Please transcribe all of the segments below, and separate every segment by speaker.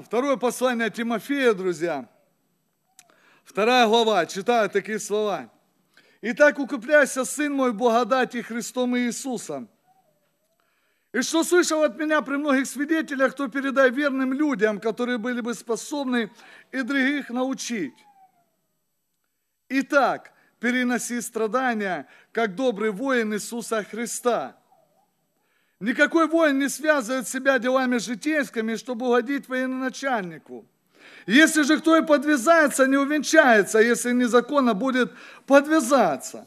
Speaker 1: Второе послание Тимофея, друзья. Вторая глава, читаю такие слова. «Итак, укрепляйся, сын мой, благодати Христом Иисусом. И что слышал от меня при многих свидетелях, то передай верным людям, которые были бы способны и других научить. Итак, переноси страдания, как добрый воин Иисуса Христа. Никакой воин не связывает себя делами житейскими, чтобы угодить военачальнику. Если же кто и подвязается, не увенчается, если незаконно будет подвязаться.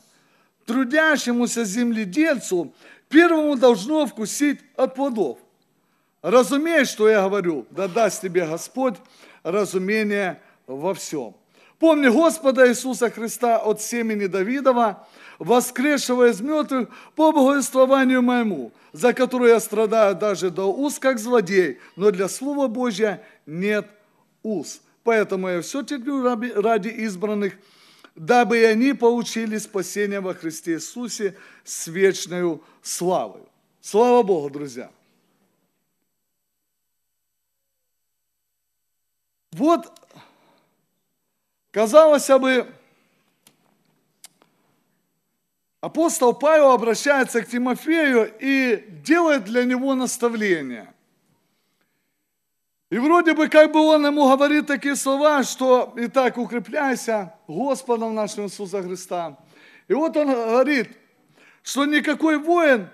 Speaker 1: Трудящемуся земледельцу первому должно вкусить от плодов. Разумей, что я говорю, да даст тебе Господь разумение во всем. Помни Господа Иисуса Христа от семени Давидова, воскресшего из мертвых по богословению моему, за которое я страдаю даже до уст, как злодей, но для Слова Божья нет уз. Поэтому я все терплю ради избранных, дабы и они получили спасение во Христе Иисусе с вечной славой. Слава Богу, друзья! Вот, казалось бы, апостол Павел обращается к Тимофею и делает для него наставление. И вроде бы как бы он ему говорит такие слова, что «Итак, укрепляйся Господом нашим Иисуса Христа». И вот он говорит, что никакой воин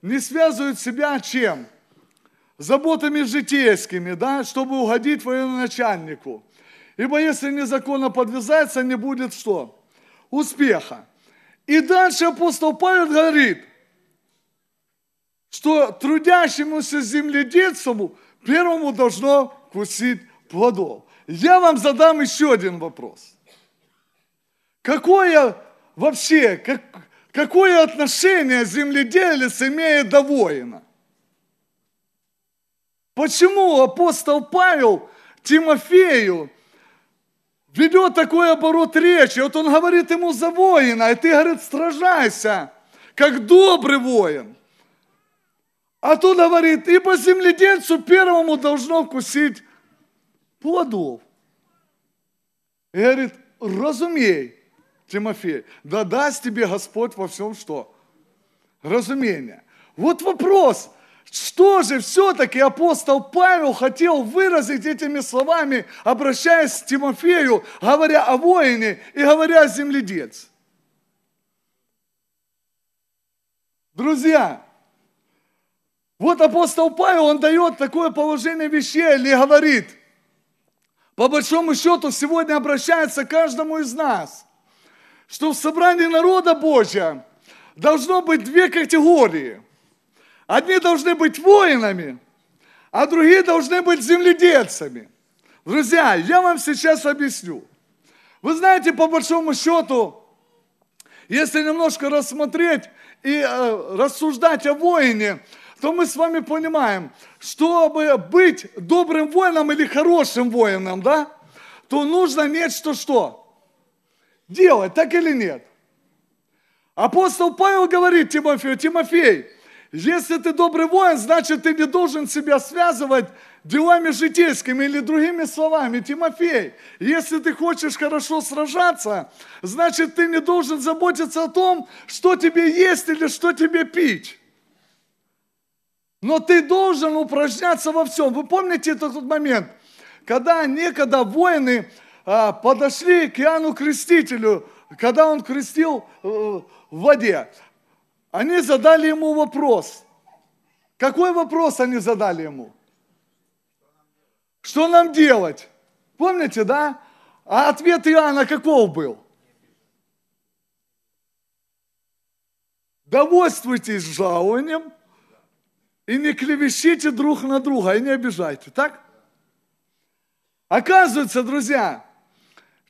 Speaker 1: не связывает себя чем? Заботами житейскими, да, чтобы угодить военачальнику. Ибо если незаконно подвязается, не будет что? Успеха. И дальше апостол Павел говорит, что трудящемуся земледельцу первому должно вкусить плодов. Я вам задам еще один вопрос. Какое вообще, как, какое отношение земледелец имеет до воина? Почему апостол Павел Тимофею ведет такой оборот речи? Вот он говорит ему за воина, и ты, говорит, сражайся, как добрый воин. А тут говорит, ибо земледельцу первому должно вкусить плодов. И говорит, разумей, Тимофей, да даст тебе Господь во всем что? Разумение. Вот вопрос, что же все-таки апостол Павел хотел выразить этими словами, обращаясь к Тимофею, говоря о воине и говоря о земледельце? Друзья, вот апостол Павел, он дает такое положение вещей или говорит, по большому счету сегодня обращается к каждому из нас, что в собрании народа Божьего должно быть две категории. Одни должны быть воинами, а другие должны быть земледельцами. Друзья, я вам сейчас объясню. Вы знаете, по большому счету, если немножко рассмотреть и э, рассуждать о воине, то мы с вами понимаем, чтобы быть добрым воином или хорошим воином, да, то нужно нечто что? Делать, так или нет? Апостол Павел говорит Тимофею, Тимофей, если ты добрый воин, значит ты не должен себя связывать делами житейскими или другими словами. Тимофей, если ты хочешь хорошо сражаться, значит ты не должен заботиться о том, что тебе есть или что тебе пить. Но ты должен упражняться во всем. Вы помните этот момент, когда некогда воины а, подошли к Иоанну Крестителю, когда он крестил э, в воде, они задали ему вопрос. Какой вопрос они задали ему? Что нам делать? Помните, да? А ответ Иоанна каков был? Довольствуйтесь жалованием и не клевещите друг на друга, и не обижайте, так? Оказывается, друзья,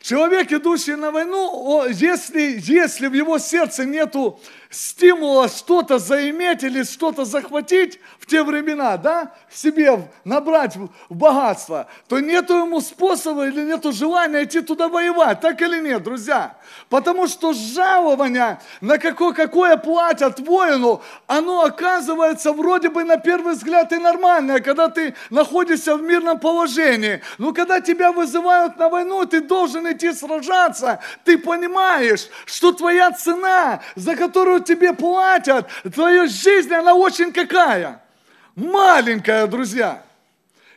Speaker 1: человек, идущий на войну, если, если в его сердце нету стимула что-то заиметь или что-то захватить в те времена, да, себе набрать богатство, то нету ему способа или нету желания идти туда воевать, так или нет, друзья? Потому что жалование, на какое, какое платят воину, оно оказывается вроде бы на первый взгляд и нормальное, когда ты находишься в мирном положении. Но когда тебя вызывают на войну, ты должен идти сражаться, ты понимаешь, что твоя цена, за которую тебе платят, твоя жизнь, она очень какая? Маленькая, друзья.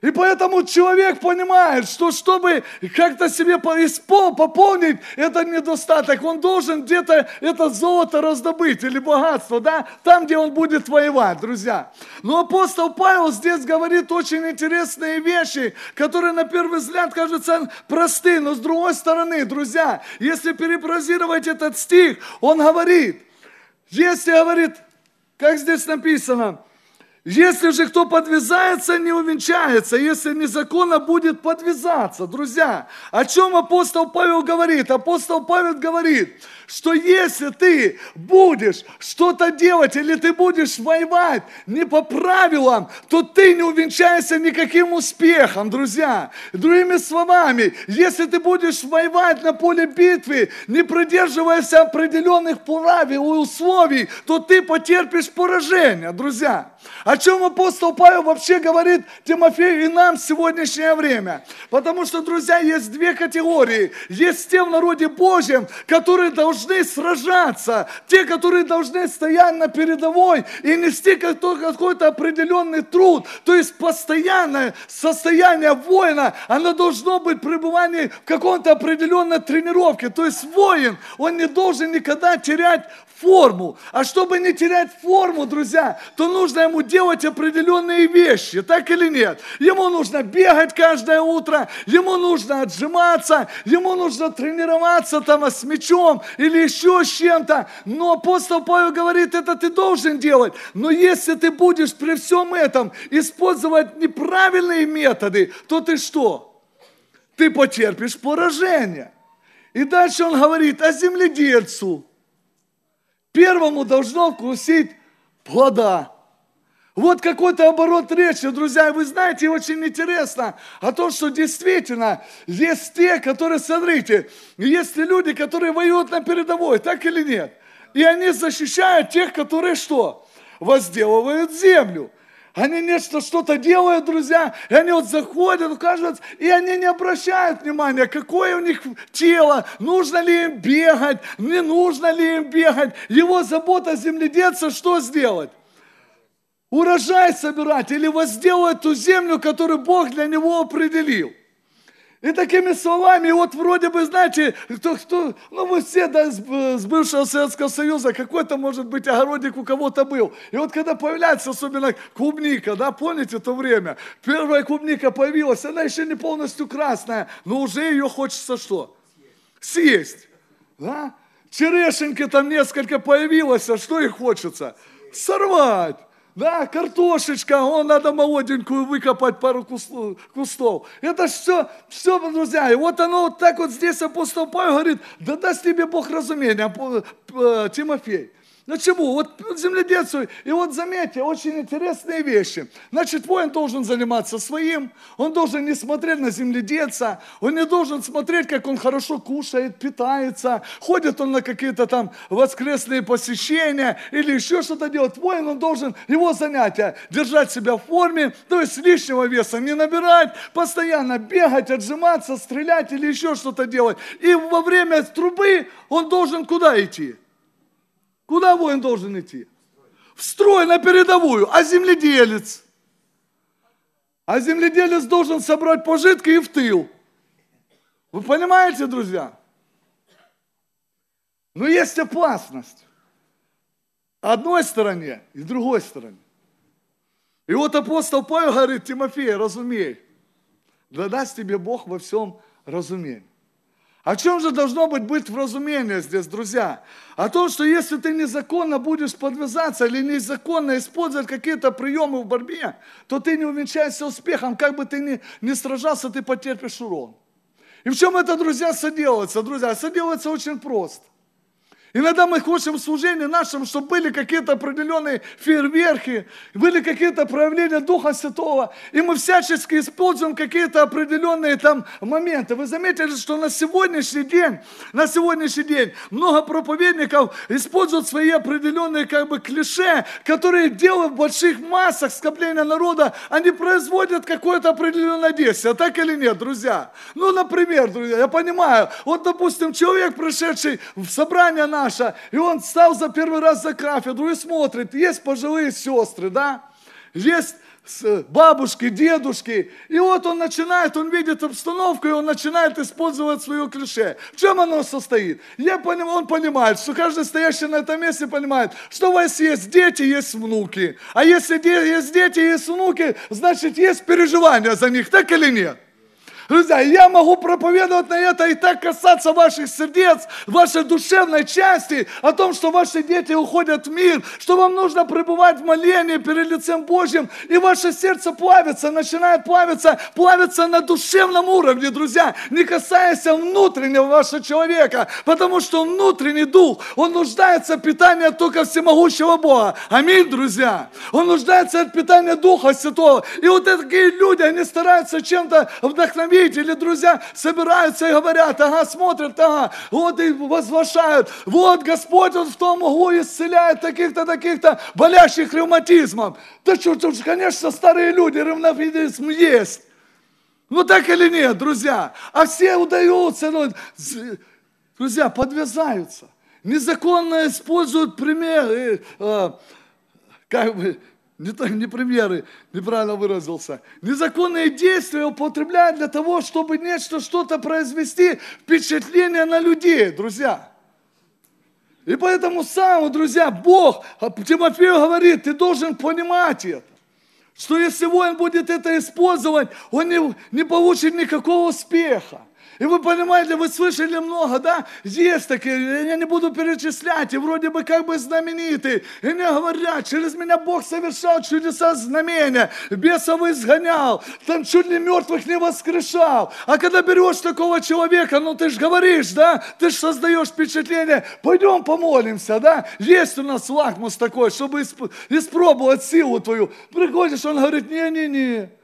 Speaker 1: И поэтому человек понимает, что чтобы как-то себе пополнить этот недостаток, он должен где-то это золото раздобыть или богатство, да, там, где он будет воевать, друзья. Но апостол Павел здесь говорит очень интересные вещи, которые на первый взгляд кажутся просты, но с другой стороны, друзья, если перефразировать этот стих, он говорит, если говорит, как здесь написано, если же кто подвязается, не увенчается, если незаконно будет подвязаться. Друзья, о чем апостол Павел говорит? Апостол Павел говорит, что если ты будешь что-то делать или ты будешь воевать не по правилам, то ты не увенчаешься никаким успехом, друзья. Другими словами, если ты будешь воевать на поле битвы, не придерживаясь определенных правил и условий, то ты потерпишь поражение, друзья. О чем апостол Павел вообще говорит Тимофею и нам в сегодняшнее время? Потому что, друзья, есть две категории. Есть те в народе Божьем, которые должны сражаться, те, которые должны стоять на передовой и нести какой-то определенный труд. То есть постоянное состояние воина, оно должно быть пребывание в каком-то определенной тренировке. То есть воин, он не должен никогда терять форму. А чтобы не терять форму, друзья, то нужно ему делать определенные вещи, так или нет? Ему нужно бегать каждое утро, ему нужно отжиматься, ему нужно тренироваться там с мячом или еще с чем-то. Но апостол Павел говорит, это ты должен делать. Но если ты будешь при всем этом использовать неправильные методы, то ты что? Ты потерпишь поражение. И дальше он говорит о земледельцу, Первому должно вкусить плода. Вот какой-то оборот речи, друзья, вы знаете, очень интересно о том, что действительно есть те, которые, смотрите, есть люди, которые воюют на передовой, так или нет? И они защищают тех, которые что? Возделывают землю. Они нечто, что-то делают, друзья, и они вот заходят, указывают, и они не обращают внимания, какое у них тело, нужно ли им бегать, не нужно ли им бегать. Его забота земледельца что сделать? Урожай собирать или возделывать ту землю, которую Бог для него определил. И такими словами, вот вроде бы, знаете, кто, кто, ну мы все да, с, бывшего Советского Союза, какой-то, может быть, огородик у кого-то был. И вот когда появляется особенно клубника, да, помните то время, первая клубника появилась, она еще не полностью красная, но уже ее хочется что? Съесть. Да? Черешеньки там несколько появилось, а что их хочется? Сорвать. Да, картошечка, он надо молоденькую выкопать пару кустов. Это все, все, друзья. И вот оно вот так вот здесь апостол Павел говорит, да даст тебе Бог разумения, э, Тимофей. Ну чему? Вот земледельцу, и вот заметьте, очень интересные вещи. Значит, воин должен заниматься своим, он должен не смотреть на земледельца, он не должен смотреть, как он хорошо кушает, питается, ходит он на какие-то там воскресные посещения или еще что-то делать. Воин, он должен, его занятия, держать себя в форме, то есть лишнего веса не набирать, постоянно бегать, отжиматься, стрелять или еще что-то делать. И во время трубы он должен куда идти? Куда воин должен идти? В строй на передовую. А земледелец? А земледелец должен собрать пожитки и в тыл. Вы понимаете, друзья? Но есть опасность. Одной стороне и другой стороне. И вот апостол Павел говорит, Тимофей, разумей, да даст тебе Бог во всем разумение. О чем же должно быть быть вразумение здесь, друзья? О том, что если ты незаконно будешь подвязаться или незаконно использовать какие-то приемы в борьбе, то ты не увенчаешься успехом, как бы ты ни, ни сражался, ты потерпишь урон. И в чем это, друзья, соделывается? Друзья, соделывается очень просто. Иногда мы хотим в служении нашем, чтобы были какие-то определенные фейерверки, были какие-то проявления Духа Святого, и мы всячески используем какие-то определенные там моменты. Вы заметили, что на сегодняшний день, на сегодняшний день много проповедников используют свои определенные как бы клише, которые делают в больших массах скопления народа, они производят какое-то определенное действие, так или нет, друзья? Ну, например, друзья, я понимаю, вот, допустим, человек, пришедший в собрание на наша. И он стал за первый раз за кафедру и смотрит, есть пожилые сестры, да, есть бабушки, дедушки. И вот он начинает, он видит обстановку, и он начинает использовать свое клише. В чем оно состоит? Я понимаю, он понимает, что каждый стоящий на этом месте понимает, что у вас есть дети, есть внуки. А если есть дети, есть внуки, значит есть переживания за них, так или нет? Друзья, я могу проповедовать на это и так касаться ваших сердец, вашей душевной части, о том, что ваши дети уходят в мир, что вам нужно пребывать в молении перед лицем Божьим, и ваше сердце плавится, начинает плавиться, плавится на душевном уровне, друзья, не касаясь внутреннего вашего человека, потому что внутренний дух, он нуждается в питании только всемогущего Бога. Аминь, друзья. Он нуждается от питания Духа Святого. И вот такие люди, они стараются чем-то вдохновить родители, друзья собираются и говорят, ага, смотрят, ага, вот и возвышают, вот Господь Он в том углу исцеляет таких-то, таких-то болящих ревматизмом. Да что, конечно, старые люди, ревматизм есть. Ну так или нет, друзья? А все удаются, ну, друзья, подвязаются. Незаконно используют примеры, э, как бы, не, не примеры, неправильно выразился. Незаконные действия употребляют для того, чтобы нечто, что-то произвести, впечатление на людей, друзья. И поэтому сам, друзья, Бог, а Тимофею говорит, ты должен понимать это. Что если он будет это использовать, он не, не получит никакого успеха. И вы понимаете, вы слышали много, да? Есть такие, я не буду перечислять, и вроде бы как бы знаменитые. И мне говорят, через меня Бог совершал чудеса знамения, бесов изгонял, там чуть ли мертвых не воскрешал. А когда берешь такого человека, ну ты же говоришь, да? Ты же создаешь впечатление, пойдем помолимся, да? Есть у нас лакмус такой, чтобы испробовать силу твою. Приходишь, он говорит, не-не-не.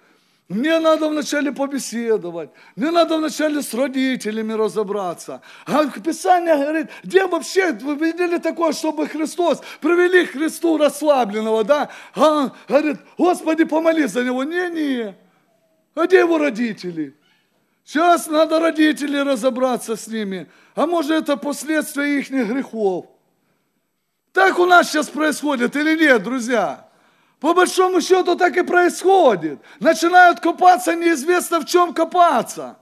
Speaker 1: Мне надо вначале побеседовать, мне надо вначале с родителями разобраться. А Писание говорит, где вообще, вы видели такое, чтобы Христос, привели к Христу расслабленного, да? А, говорит, Господи, помолись за него. Не-не, а где его родители? Сейчас надо родителей разобраться с ними. А может это последствия их грехов. Так у нас сейчас происходит или нет, друзья? По большому счету так и происходит. Начинают копаться, неизвестно в чем копаться.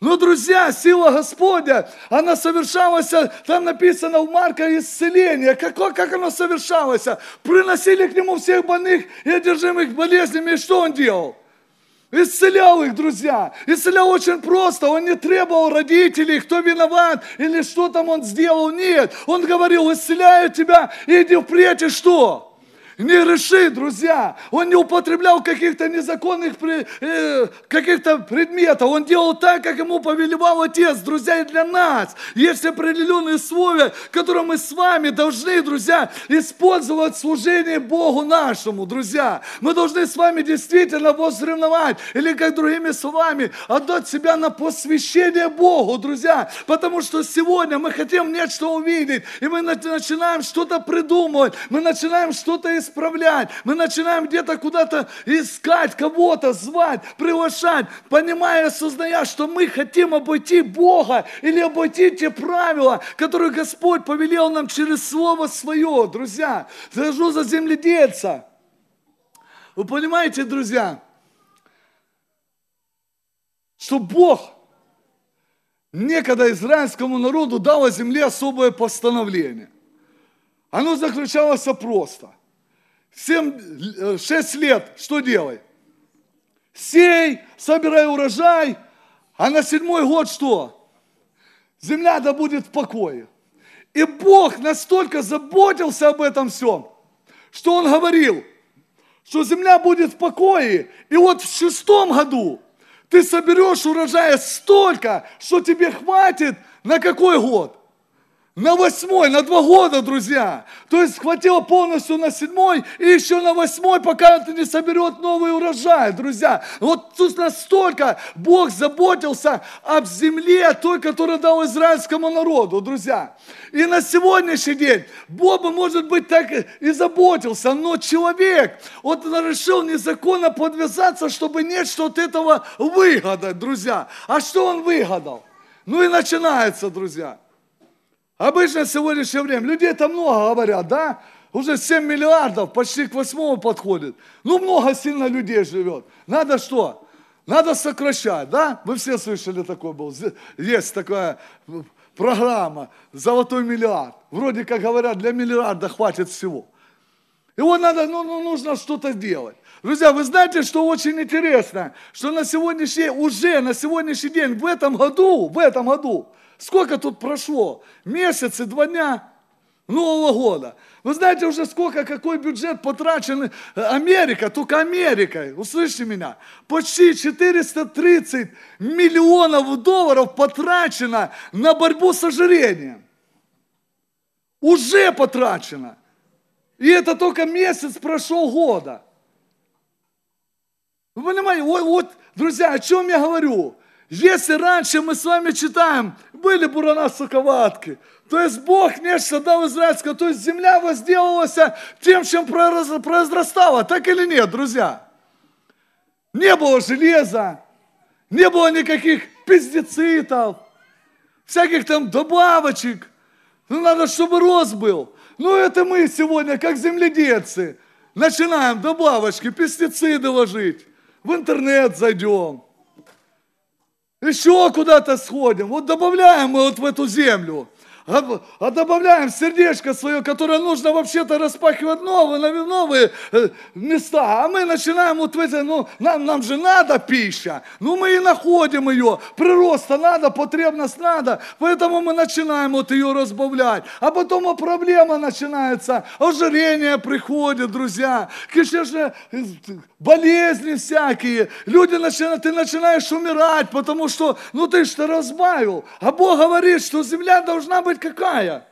Speaker 1: Но, друзья, сила Господня, она совершалась, там написано у Марка исцеление. Как, как оно совершалось? Приносили к нему всех больных и одержимых болезнями. И что он делал? Исцелял их, друзья. Исцелял очень просто. Он не требовал родителей, кто виноват или что там он сделал. Нет. Он говорил, исцеляю тебя, иди впредь и что? Не реши, друзья. Он не употреблял каких-то незаконных э, каких-то предметов. Он делал так, как ему повелевал Отец, друзья, и для нас. Есть определенные условия, которые мы с вами должны, друзья, использовать в служении Богу нашему, друзья. Мы должны с вами действительно возревновать, или как другими словами, отдать себя на посвящение Богу, друзья. Потому что сегодня мы хотим нечто увидеть, и мы начинаем что-то придумывать, мы начинаем что-то исправлять. Мы начинаем где-то куда-то искать кого-то, звать, приглашать, понимая, осозная, что мы хотим обойти Бога или обойти те правила, которые Господь повелел нам через Слово Свое. Друзья, скажу за земледельца. Вы понимаете, друзья, что Бог некогда израильскому народу дал о земле особое постановление. Оно заключалось просто – 7, 6 э, лет что делай? Сей, собирай урожай, а на седьмой год что? Земля да будет в покое. И Бог настолько заботился об этом всем, что Он говорил, что земля будет в покое. И вот в шестом году ты соберешь урожая столько, что тебе хватит на какой год? На восьмой, на два года, друзья. То есть хватило полностью на седьмой и еще на восьмой, пока это не соберет новый урожай, друзья. Вот тут настолько Бог заботился об земле, той, которую дал израильскому народу, друзья. И на сегодняшний день Бог, может быть, так и заботился, но человек, вот он решил незаконно подвязаться, чтобы нечто от этого выгадать, друзья. А что он выгадал? Ну и начинается, друзья. Обычно в сегодняшнее время людей там много говорят, да? Уже 7 миллиардов, почти к восьмому подходит. Ну, много сильно людей живет. Надо что? Надо сокращать, да? Вы все слышали такой был. Есть такая программа «Золотой миллиард». Вроде как говорят, для миллиарда хватит всего. И вот надо, ну, ну нужно что-то делать. Друзья, вы знаете, что очень интересно, что на сегодняшний, уже на сегодняшний день, в этом году, в этом году, Сколько тут прошло? Месяцы, два дня Нового года. Вы знаете уже сколько, какой бюджет потрачен Америка, только Америка, услышьте меня, почти 430 миллионов долларов потрачено на борьбу с ожирением. Уже потрачено. И это только месяц прошел года. Вы понимаете, вот, вот, друзья, о чем я говорю? Если раньше мы с вами читаем, были бурана соковатки, то есть Бог нечто дал израильское, то есть земля возделалась тем, чем произрастала, так или нет, друзья? Не было железа, не было никаких пестицидов, всяких там добавочек. Ну, надо, чтобы рост был. Ну, это мы сегодня, как земледельцы, начинаем добавочки, пестициды ложить. В интернет зайдем еще куда-то сходим. Вот добавляем мы вот в эту землю. А, а добавляем сердечко свое, которое нужно вообще-то распахивать новые, новые э, места. А мы начинаем вот в эти, ну, нам, нам же надо пища. Ну, мы и находим ее. Прироста надо, потребность надо. Поэтому мы начинаем вот ее разбавлять. А потом а проблема начинается. Ожирение приходит, друзья. Конечно, болезни всякие. Люди начинают, ты начинаешь умирать, потому что, ну, ты что разбавил. А Бог говорит, что земля должна быть какая?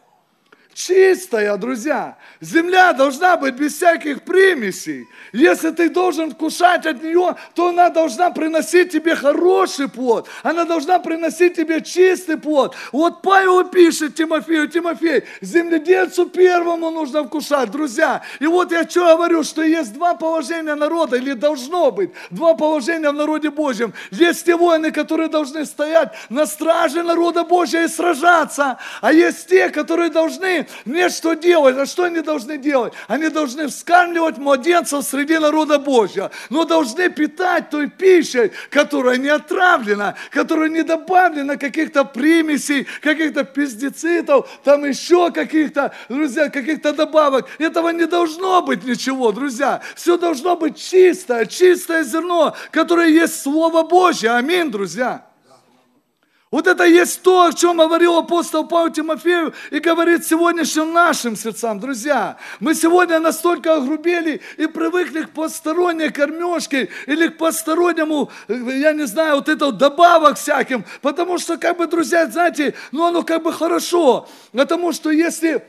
Speaker 1: Чистая, друзья. Земля должна быть без всяких примесей. Если ты должен вкушать от нее, то она должна приносить тебе хороший плод. Она должна приносить тебе чистый плод. Вот Павел пишет Тимофею, Тимофей, земледельцу первому нужно вкушать, друзья. И вот я что говорю, что есть два положения народа, или должно быть, два положения в народе Божьем. Есть те воины, которые должны стоять на страже народа Божьего и сражаться, а есть те, которые должны нет, что делать. А что они должны делать? Они должны вскармливать младенцев среди народа Божьего. Но должны питать той пищей, которая не отравлена, которая не добавлена каких-то примесей, каких-то пестицидов, там еще каких-то, друзья, каких-то добавок. Этого не должно быть ничего, друзья. Все должно быть чистое, чистое зерно, которое есть Слово Божье. Аминь, друзья. Вот это есть то, о чем говорил апостол Павел Тимофею и говорит сегодняшним нашим сердцам. Друзья, мы сегодня настолько огрубели и привыкли к посторонней кормежке или к постороннему, я не знаю, вот это добавок всяким, потому что, как бы, друзья, знаете, ну оно как бы хорошо, потому что если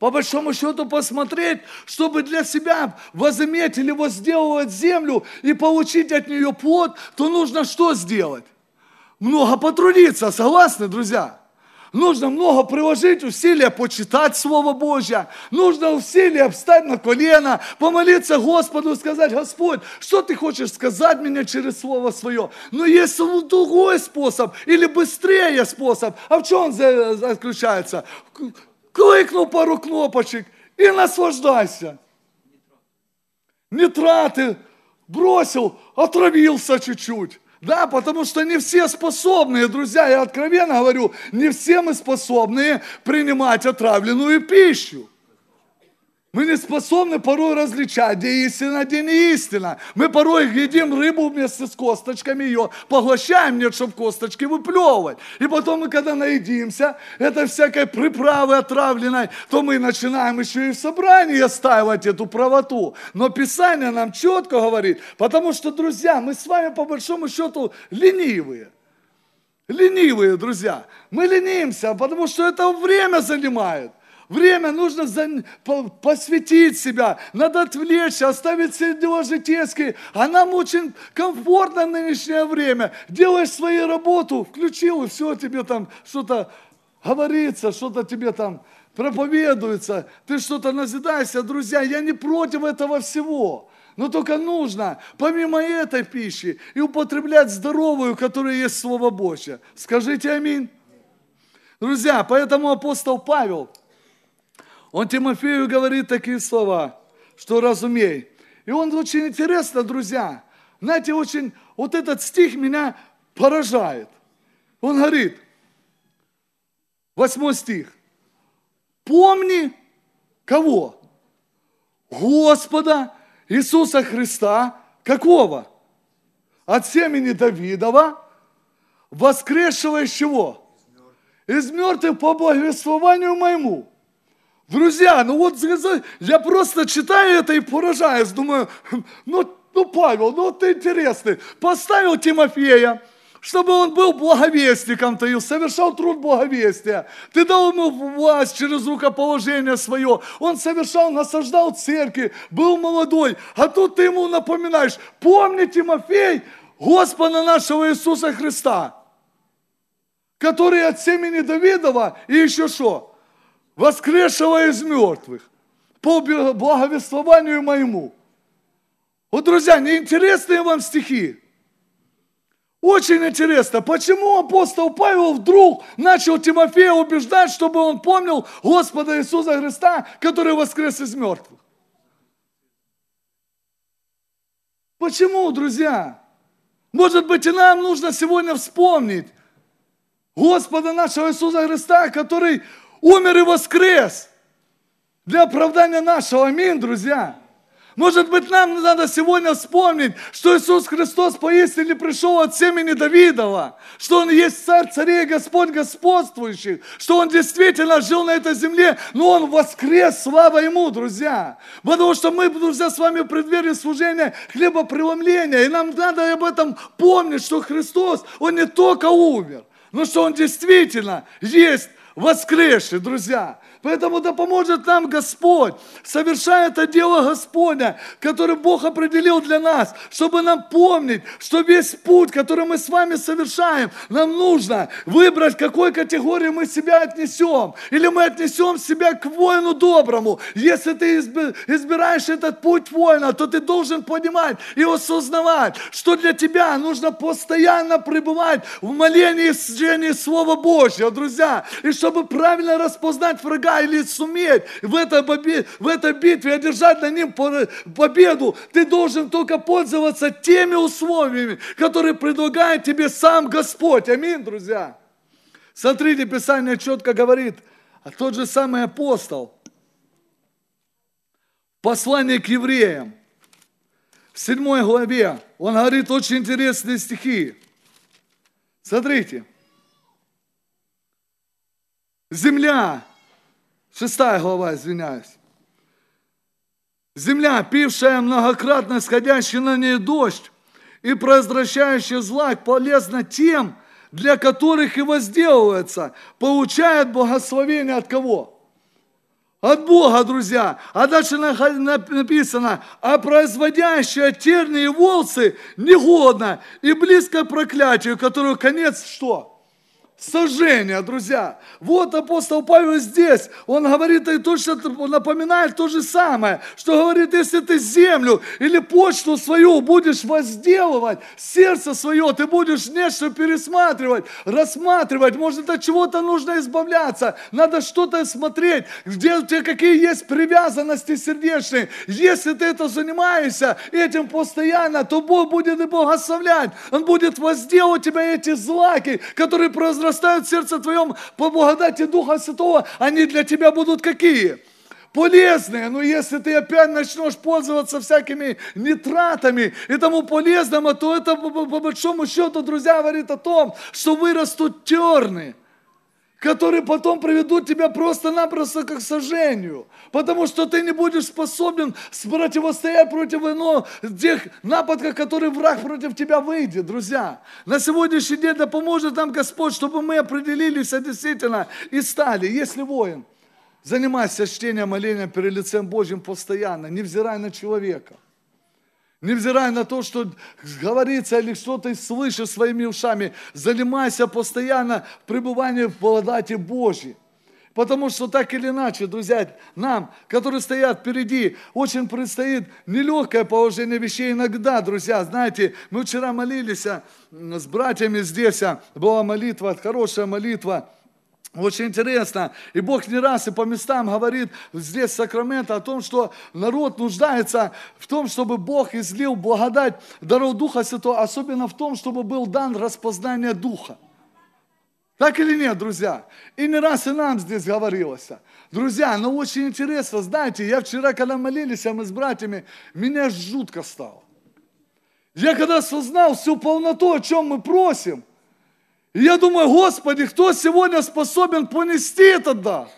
Speaker 1: по большому счету посмотреть, чтобы для себя возыметь или возделывать землю и получить от нее плод, то нужно что сделать? Много потрудиться, согласны, друзья? Нужно много приложить усилия почитать Слово Божье. Нужно усилия встать на колено, помолиться Господу, сказать, Господь, что ты хочешь сказать мне через Слово Свое? Но есть другой способ или быстрее способ. А в чем он заключается? Кликнул пару кнопочек и наслаждайся. Нитраты бросил, отравился чуть-чуть. Да, потому что не все способны, друзья, я откровенно говорю, не все мы способны принимать отравленную пищу. Мы не способны порой различать, где истина, где не истина. Мы порой едим рыбу вместе с косточками, ее поглощаем, нет, чтобы косточки выплевывать. И потом мы, когда наедимся, это всякой приправы отравленной, то мы начинаем еще и в собрании оставить эту правоту. Но Писание нам четко говорит, потому что, друзья, мы с вами по большому счету ленивые. ленивые, друзья. Мы ленимся, потому что это время занимает. Время нужно посвятить себя, надо отвлечься, оставить все житейские. А нам очень комфортно нынешнее время. Делаешь свою работу, включил, и все, тебе там что-то говорится, что-то тебе там проповедуется, ты что-то назидаешься. Друзья, я не против этого всего. Но только нужно, помимо этой пищи, и употреблять здоровую, которая есть Слово Божье. Скажите аминь. Друзья, поэтому апостол Павел, он Тимофею говорит такие слова, что разумей. И он очень интересно, друзья. Знаете, очень, вот этот стих меня поражает. Он говорит, восьмой стих. Помни кого? Господа Иисуса Христа, какого? От семени Давидова, воскресшего из чего? Из мертвых по благовествованию моему. Друзья, ну вот я просто читаю это и поражаюсь, думаю, ну, ну Павел, ну ты интересный. Поставил Тимофея, чтобы он был благовестником твоим, совершал труд благовестия. Ты дал ему власть через рукоположение свое. Он совершал, насаждал церкви, был молодой. А тут ты ему напоминаешь, помни, Тимофей, Господа нашего Иисуса Христа, который от семени Давидова и еще что? Воскресшего из мертвых по благовествованию моему. Вот, друзья, неинтересные вам стихи? Очень интересно, почему апостол Павел вдруг начал Тимофея убеждать, чтобы он помнил Господа Иисуса Христа, который воскрес из мертвых? Почему, друзья? Может быть, и нам нужно сегодня вспомнить Господа нашего Иисуса Христа, который умер и воскрес для оправдания нашего. Аминь, друзья. Может быть, нам надо сегодня вспомнить, что Иисус Христос поистине пришел от семени Давидова, что Он есть Царь царей, Господь господствующий, что Он действительно жил на этой земле, но Он воскрес, слава Ему, друзья. Потому что мы, друзья, с вами в преддверии служения хлебопреломления, и нам надо об этом помнить, что Христос, Он не только умер, но что Он действительно есть воскресший, друзья. Поэтому да поможет нам Господь, совершая это дело Господня, которое Бог определил для нас, чтобы нам помнить, что весь путь, который мы с вами совершаем, нам нужно выбрать, какой категории мы себя отнесем. Или мы отнесем себя к воину доброму. Если ты избираешь этот путь воина, то ты должен понимать и осознавать, что для тебя нужно постоянно пребывать в молении и служении Слова Божьего, друзья. И чтобы правильно распознать врага или суметь в этой, в этой битве одержать на ним победу, ты должен только пользоваться теми условиями, которые предлагает тебе сам Господь. Аминь, друзья. Смотрите, Писание четко говорит, а тот же самый апостол, послание к евреям, в седьмой главе, он говорит очень интересные стихи. Смотрите. Земля Шестая глава, извиняюсь. Земля, пившая многократно сходящий на ней дождь и произвращающий злак, полезна тем, для которых и возделывается, получает благословение от кого? От Бога, друзья. А дальше написано, а производящие терни и волцы негодно и близко проклятию, которого конец что? Сожжения, друзья. Вот апостол Павел здесь, он говорит и точно напоминает то же самое, что говорит, если ты землю или почту свою будешь возделывать, сердце свое, ты будешь нечто пересматривать, рассматривать, может от чего-то нужно избавляться, надо что-то смотреть, где у тебя какие есть привязанности сердечные. Если ты это занимаешься этим постоянно, то Бог будет и благословлять, Он будет возделывать тебя эти злаки, которые произрастают возрастают в сердце твоем по благодати Духа Святого, они для тебя будут какие? полезные. Но если ты опять начнешь пользоваться всякими нитратами и тому полезным, то это по, большому счету, друзья, говорит о том, что вырастут терны. Которые потом приведут тебя просто-напросто к сожжению. Потому что ты не будешь способен противостоять против иного, тех нападков, которые враг против тебя выйдет, друзья. На сегодняшний день да поможет нам Господь, чтобы мы определились действительно и стали, если воин. Занимайся чтением моления перед лицем Божьим постоянно, невзирая на человека. Невзирая на то, что говорится или что ты слышишь своими ушами, занимайся постоянно пребыванием в благодати Божьей. Потому что так или иначе, друзья, нам, которые стоят впереди, очень предстоит нелегкое положение вещей иногда, друзья. Знаете, мы вчера молились с братьями здесь, была молитва, хорошая молитва. Очень интересно. И Бог не раз и по местам говорит здесь Сакрамента о том, что народ нуждается в том, чтобы Бог излил благодать, даров Духа Святого, особенно в том, чтобы был дан распознание Духа. Так или нет, друзья? И не раз и нам здесь говорилось. Друзья, но ну очень интересно, знаете, я вчера, когда молились, а мы с братьями, меня жутко стало. Я когда осознал всю полноту, о чем мы просим, и я думаю, Господи, кто сегодня способен понести этот дар?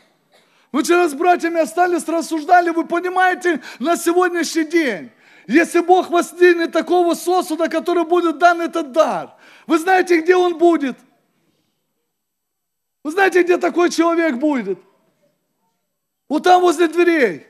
Speaker 1: Мы вчера с братьями остались, рассуждали, вы понимаете, на сегодняшний день, если Бог воздвигнет такого сосуда, который будет дан этот дар, вы знаете, где он будет? Вы знаете, где такой человек будет? Вот там возле дверей.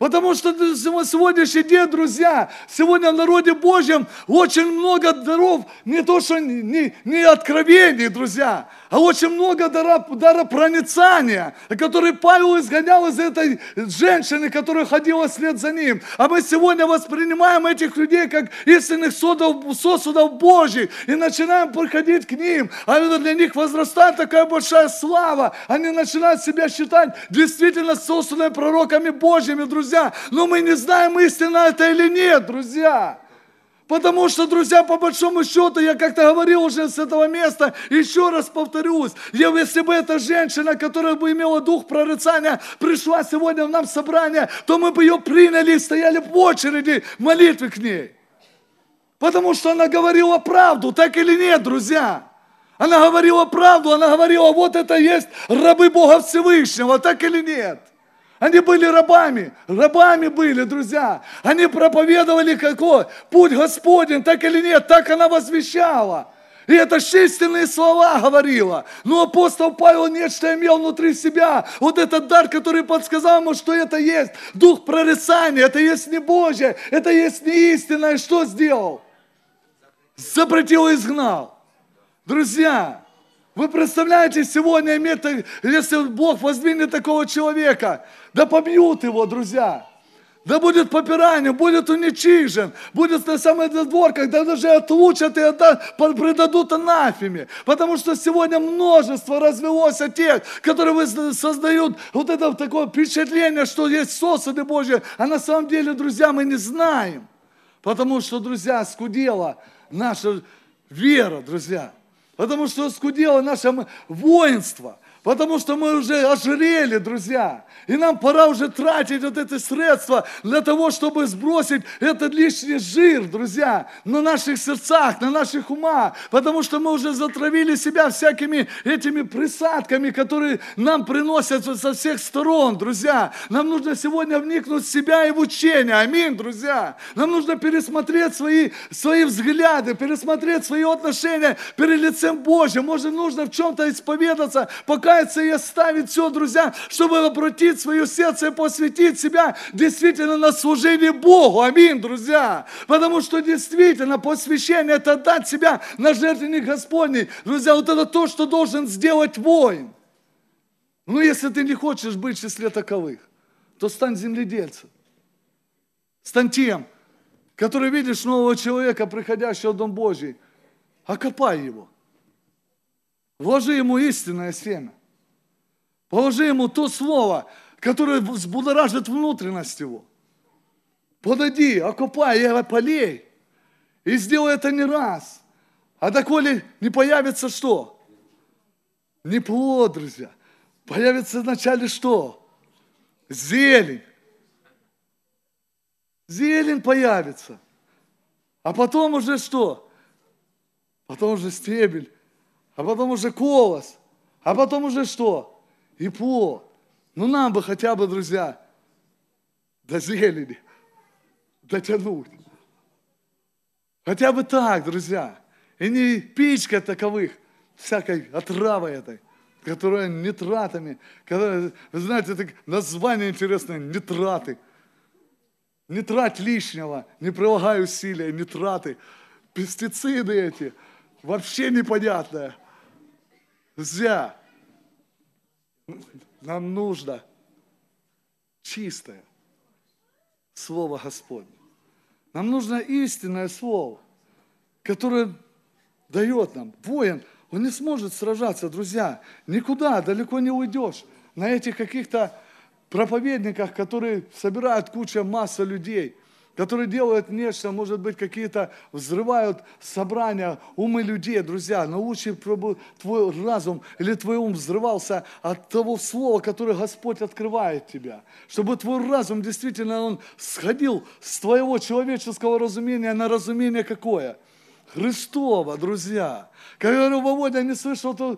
Speaker 1: Потому что сегодняшний день, друзья, сегодня в народе Божьем очень много даров, не то что не, не откровений, друзья, а очень много дара, дара проницания, который Павел изгонял из этой женщины, которая ходила вслед за ним. А мы сегодня воспринимаем этих людей как истинных сосудов, сосудов Божьих и начинаем приходить к ним. А для них возрастает такая большая слава. Они начинают себя считать действительно сосудами пророками Божьими, друзья друзья, но мы не знаем, истина это или нет, друзья. Потому что, друзья, по большому счету, я как-то говорил уже с этого места, еще раз повторюсь, если бы эта женщина, которая бы имела дух прорицания, пришла сегодня в нам собрание, то мы бы ее приняли и стояли в очереди молитвы к ней. Потому что она говорила правду, так или нет, друзья? Она говорила правду, она говорила, вот это есть рабы Бога Всевышнего, так или нет? Они были рабами, рабами были, друзья. Они проповедовали какой? Путь Господень, так или нет, так она возвещала. И это истинные слова говорила. Но апостол Павел нечто имел внутри себя. Вот этот дар, который подсказал ему, что это есть. Дух прорицания, это есть не Божье, это есть не истинное. Что сделал? Запретил и изгнал. Друзья, вы представляете, сегодня иметь, если Бог воздвинет такого человека, да побьют его, друзья. Да будет попирание, будет уничижен, будет на самый двор, когда даже отлучат и отдать, предадут анафеме. Потому что сегодня множество развелось тех, которые создают вот это такое впечатление, что есть сосуды Божьи, а на самом деле, друзья, мы не знаем. Потому что, друзья, скудела наша вера, друзья. Потому что скудело наше воинство. Потому что мы уже ожирели, друзья. И нам пора уже тратить вот эти средства для того, чтобы сбросить этот лишний жир, друзья, на наших сердцах, на наших умах. Потому что мы уже затравили себя всякими этими присадками, которые нам приносят со всех сторон, друзья. Нам нужно сегодня вникнуть в себя и в учение. Аминь, друзья. Нам нужно пересмотреть свои, свои взгляды, пересмотреть свои отношения перед лицем Божьим. Может, нужно в чем-то исповедаться, пока покаяться и оставить все, друзья, чтобы обратить свое сердце и посвятить себя действительно на служение Богу. Аминь, друзья. Потому что действительно посвящение это дать себя на жертвенник Господний. Друзья, вот это то, что должен сделать воин. Ну, если ты не хочешь быть в числе таковых, то стань земледельцем. Стань тем, который видишь нового человека, приходящего в Дом Божий, окопай его. Вложи ему истинное семя. Положи ему то слово, которое взбудоражит внутренность его. Подойди, окупай, полей. И сделай это не раз. А доколе не появится что? Не плод, друзья. Появится вначале что? Зелень. Зелень появится. А потом уже что? Потом уже стебель. а потом уже колос, а потом уже что? И плод. Ну нам бы хотя бы, друзья, до зелени дотянуть. Хотя бы так, друзья. И не пичка таковых, всякой отравой этой, которая нитратами, которая, вы знаете, это название интересное, нитраты. Не трать лишнего, не прилагай усилия, не траты. Пестициды эти, вообще непонятное. Друзья, нам нужно чистое Слово Господне. Нам нужно истинное Слово, которое дает нам. Воин, он не сможет сражаться, друзья. Никуда далеко не уйдешь на этих каких-то проповедниках, которые собирают куча масса людей – которые делают нечто, может быть, какие-то взрывают собрания, умы людей, друзья. Лучше, чтобы твой разум или твой ум взрывался от того слова, которое Господь открывает тебя. Чтобы твой разум действительно, он сходил с твоего человеческого разумения на разумение какое? Христова, друзья. Когда Володя не слышал того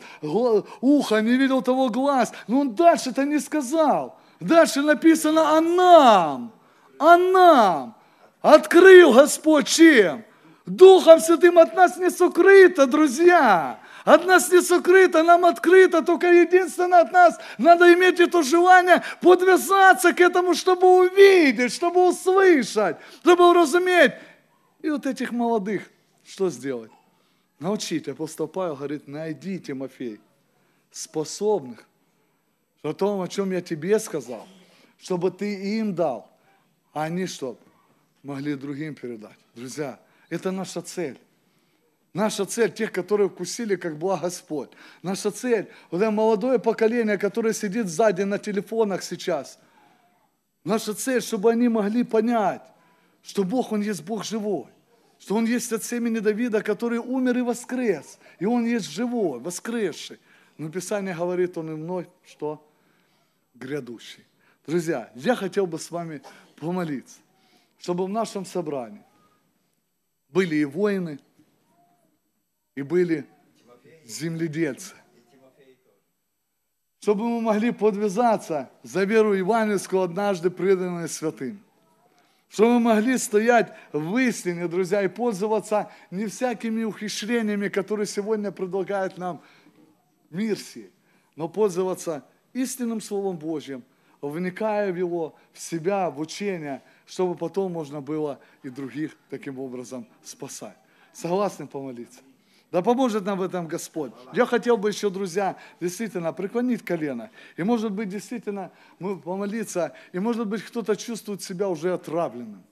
Speaker 1: уха, не видел того глаз, но он дальше-то не сказал. Дальше написано о нам, о нам. Открыл Господь чем? Духом Святым от нас не сокрыто, друзья. От нас не сокрыто, нам открыто, только единственное от нас, надо иметь это желание подвязаться к этому, чтобы увидеть, чтобы услышать, чтобы уразуметь. И вот этих молодых, что сделать? Научить. Апостол Павел говорит, найди, Тимофей, способных, о том, о чем я тебе сказал, чтобы ты им дал, а они что? Могли другим передать. Друзья, это наша цель. Наша цель, тех, которые вкусили, как благ Господь. Наша цель, вот это молодое поколение, которое сидит сзади на телефонах сейчас. Наша цель, чтобы они могли понять, что Бог, Он есть Бог живой. Что Он есть от семени Давида, который умер и воскрес. И Он есть живой, воскресший. Но Писание говорит, Он и мной, что? Грядущий. Друзья, я хотел бы с вами помолиться чтобы в нашем собрании были и воины, и были земледельцы. Чтобы мы могли подвязаться за веру евангельскую, однажды преданную святым. Чтобы мы могли стоять в истине, друзья, и пользоваться не всякими ухищрениями, которые сегодня предлагает нам мир сей, но пользоваться истинным Словом Божьим, вникая в его, в себя, в учение – чтобы потом можно было и других таким образом спасать. Согласны помолиться? Да поможет нам в этом Господь. Я хотел бы еще, друзья, действительно преклонить колено. И может быть, действительно, мы помолиться. И может быть, кто-то чувствует себя уже отравленным.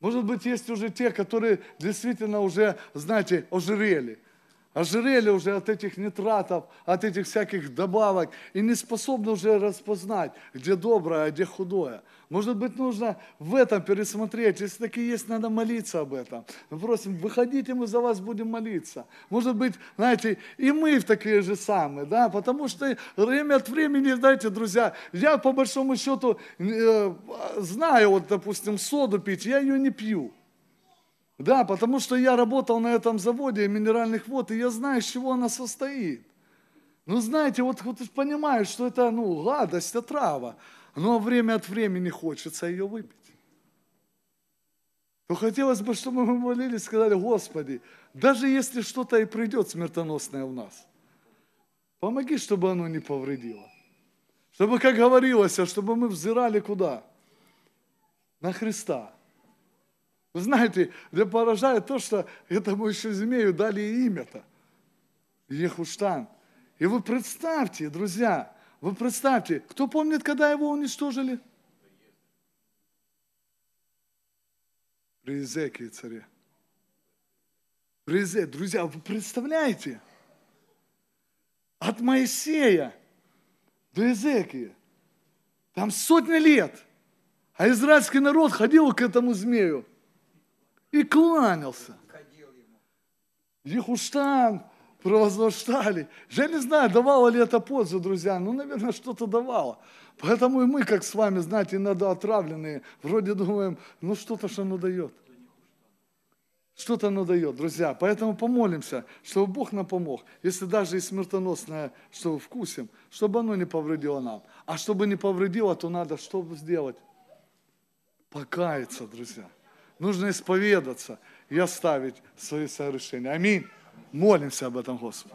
Speaker 1: Может быть, есть уже те, которые действительно уже, знаете, ожирели ожирели уже от этих нитратов, от этих всяких добавок и не способны уже распознать, где доброе, а где худое. Может быть, нужно в этом пересмотреть. Если такие есть, надо молиться об этом. Мы просим, выходите, мы за вас будем молиться. Может быть, знаете, и мы в такие же самые, да, потому что время от времени, знаете, друзья, я по большому счету э, знаю, вот, допустим, соду пить, я ее не пью. Да, потому что я работал на этом заводе минеральных вод, и я знаю, из чего она состоит. Ну, знаете, вот, вот понимаешь, что это, ну, гадость, отрава, но время от времени хочется ее выпить. То хотелось бы, чтобы мы молились, сказали, Господи, даже если что-то и придет смертоносное в нас, помоги, чтобы оно не повредило. Чтобы, как говорилось, чтобы мы взирали куда? На Христа. Вы знаете, меня поражает то, что этому еще змею дали имя-то. Ехуштан. И вы представьте, друзья, вы представьте, кто помнит, когда его уничтожили? При Изекии царе. При Изе... Друзья, вы представляете? От Моисея до Изекии. Там сотни лет. А израильский народ ходил к этому змею и кланялся. Их уста провозглашали. Я не знаю, давало ли это пользу, друзья, ну, наверное, что-то давало. Поэтому и мы, как с вами, знаете, иногда отравленные, вроде думаем, ну, что-то же оно дает. Что-то оно дает, друзья. Поэтому помолимся, чтобы Бог нам помог. Если даже и смертоносное, что вкусим, чтобы оно не повредило нам. А чтобы не повредило, то надо что сделать? Покаяться, друзья. Нужно исповедаться и оставить свои согрешения. Аминь. Молимся об этом, Господь.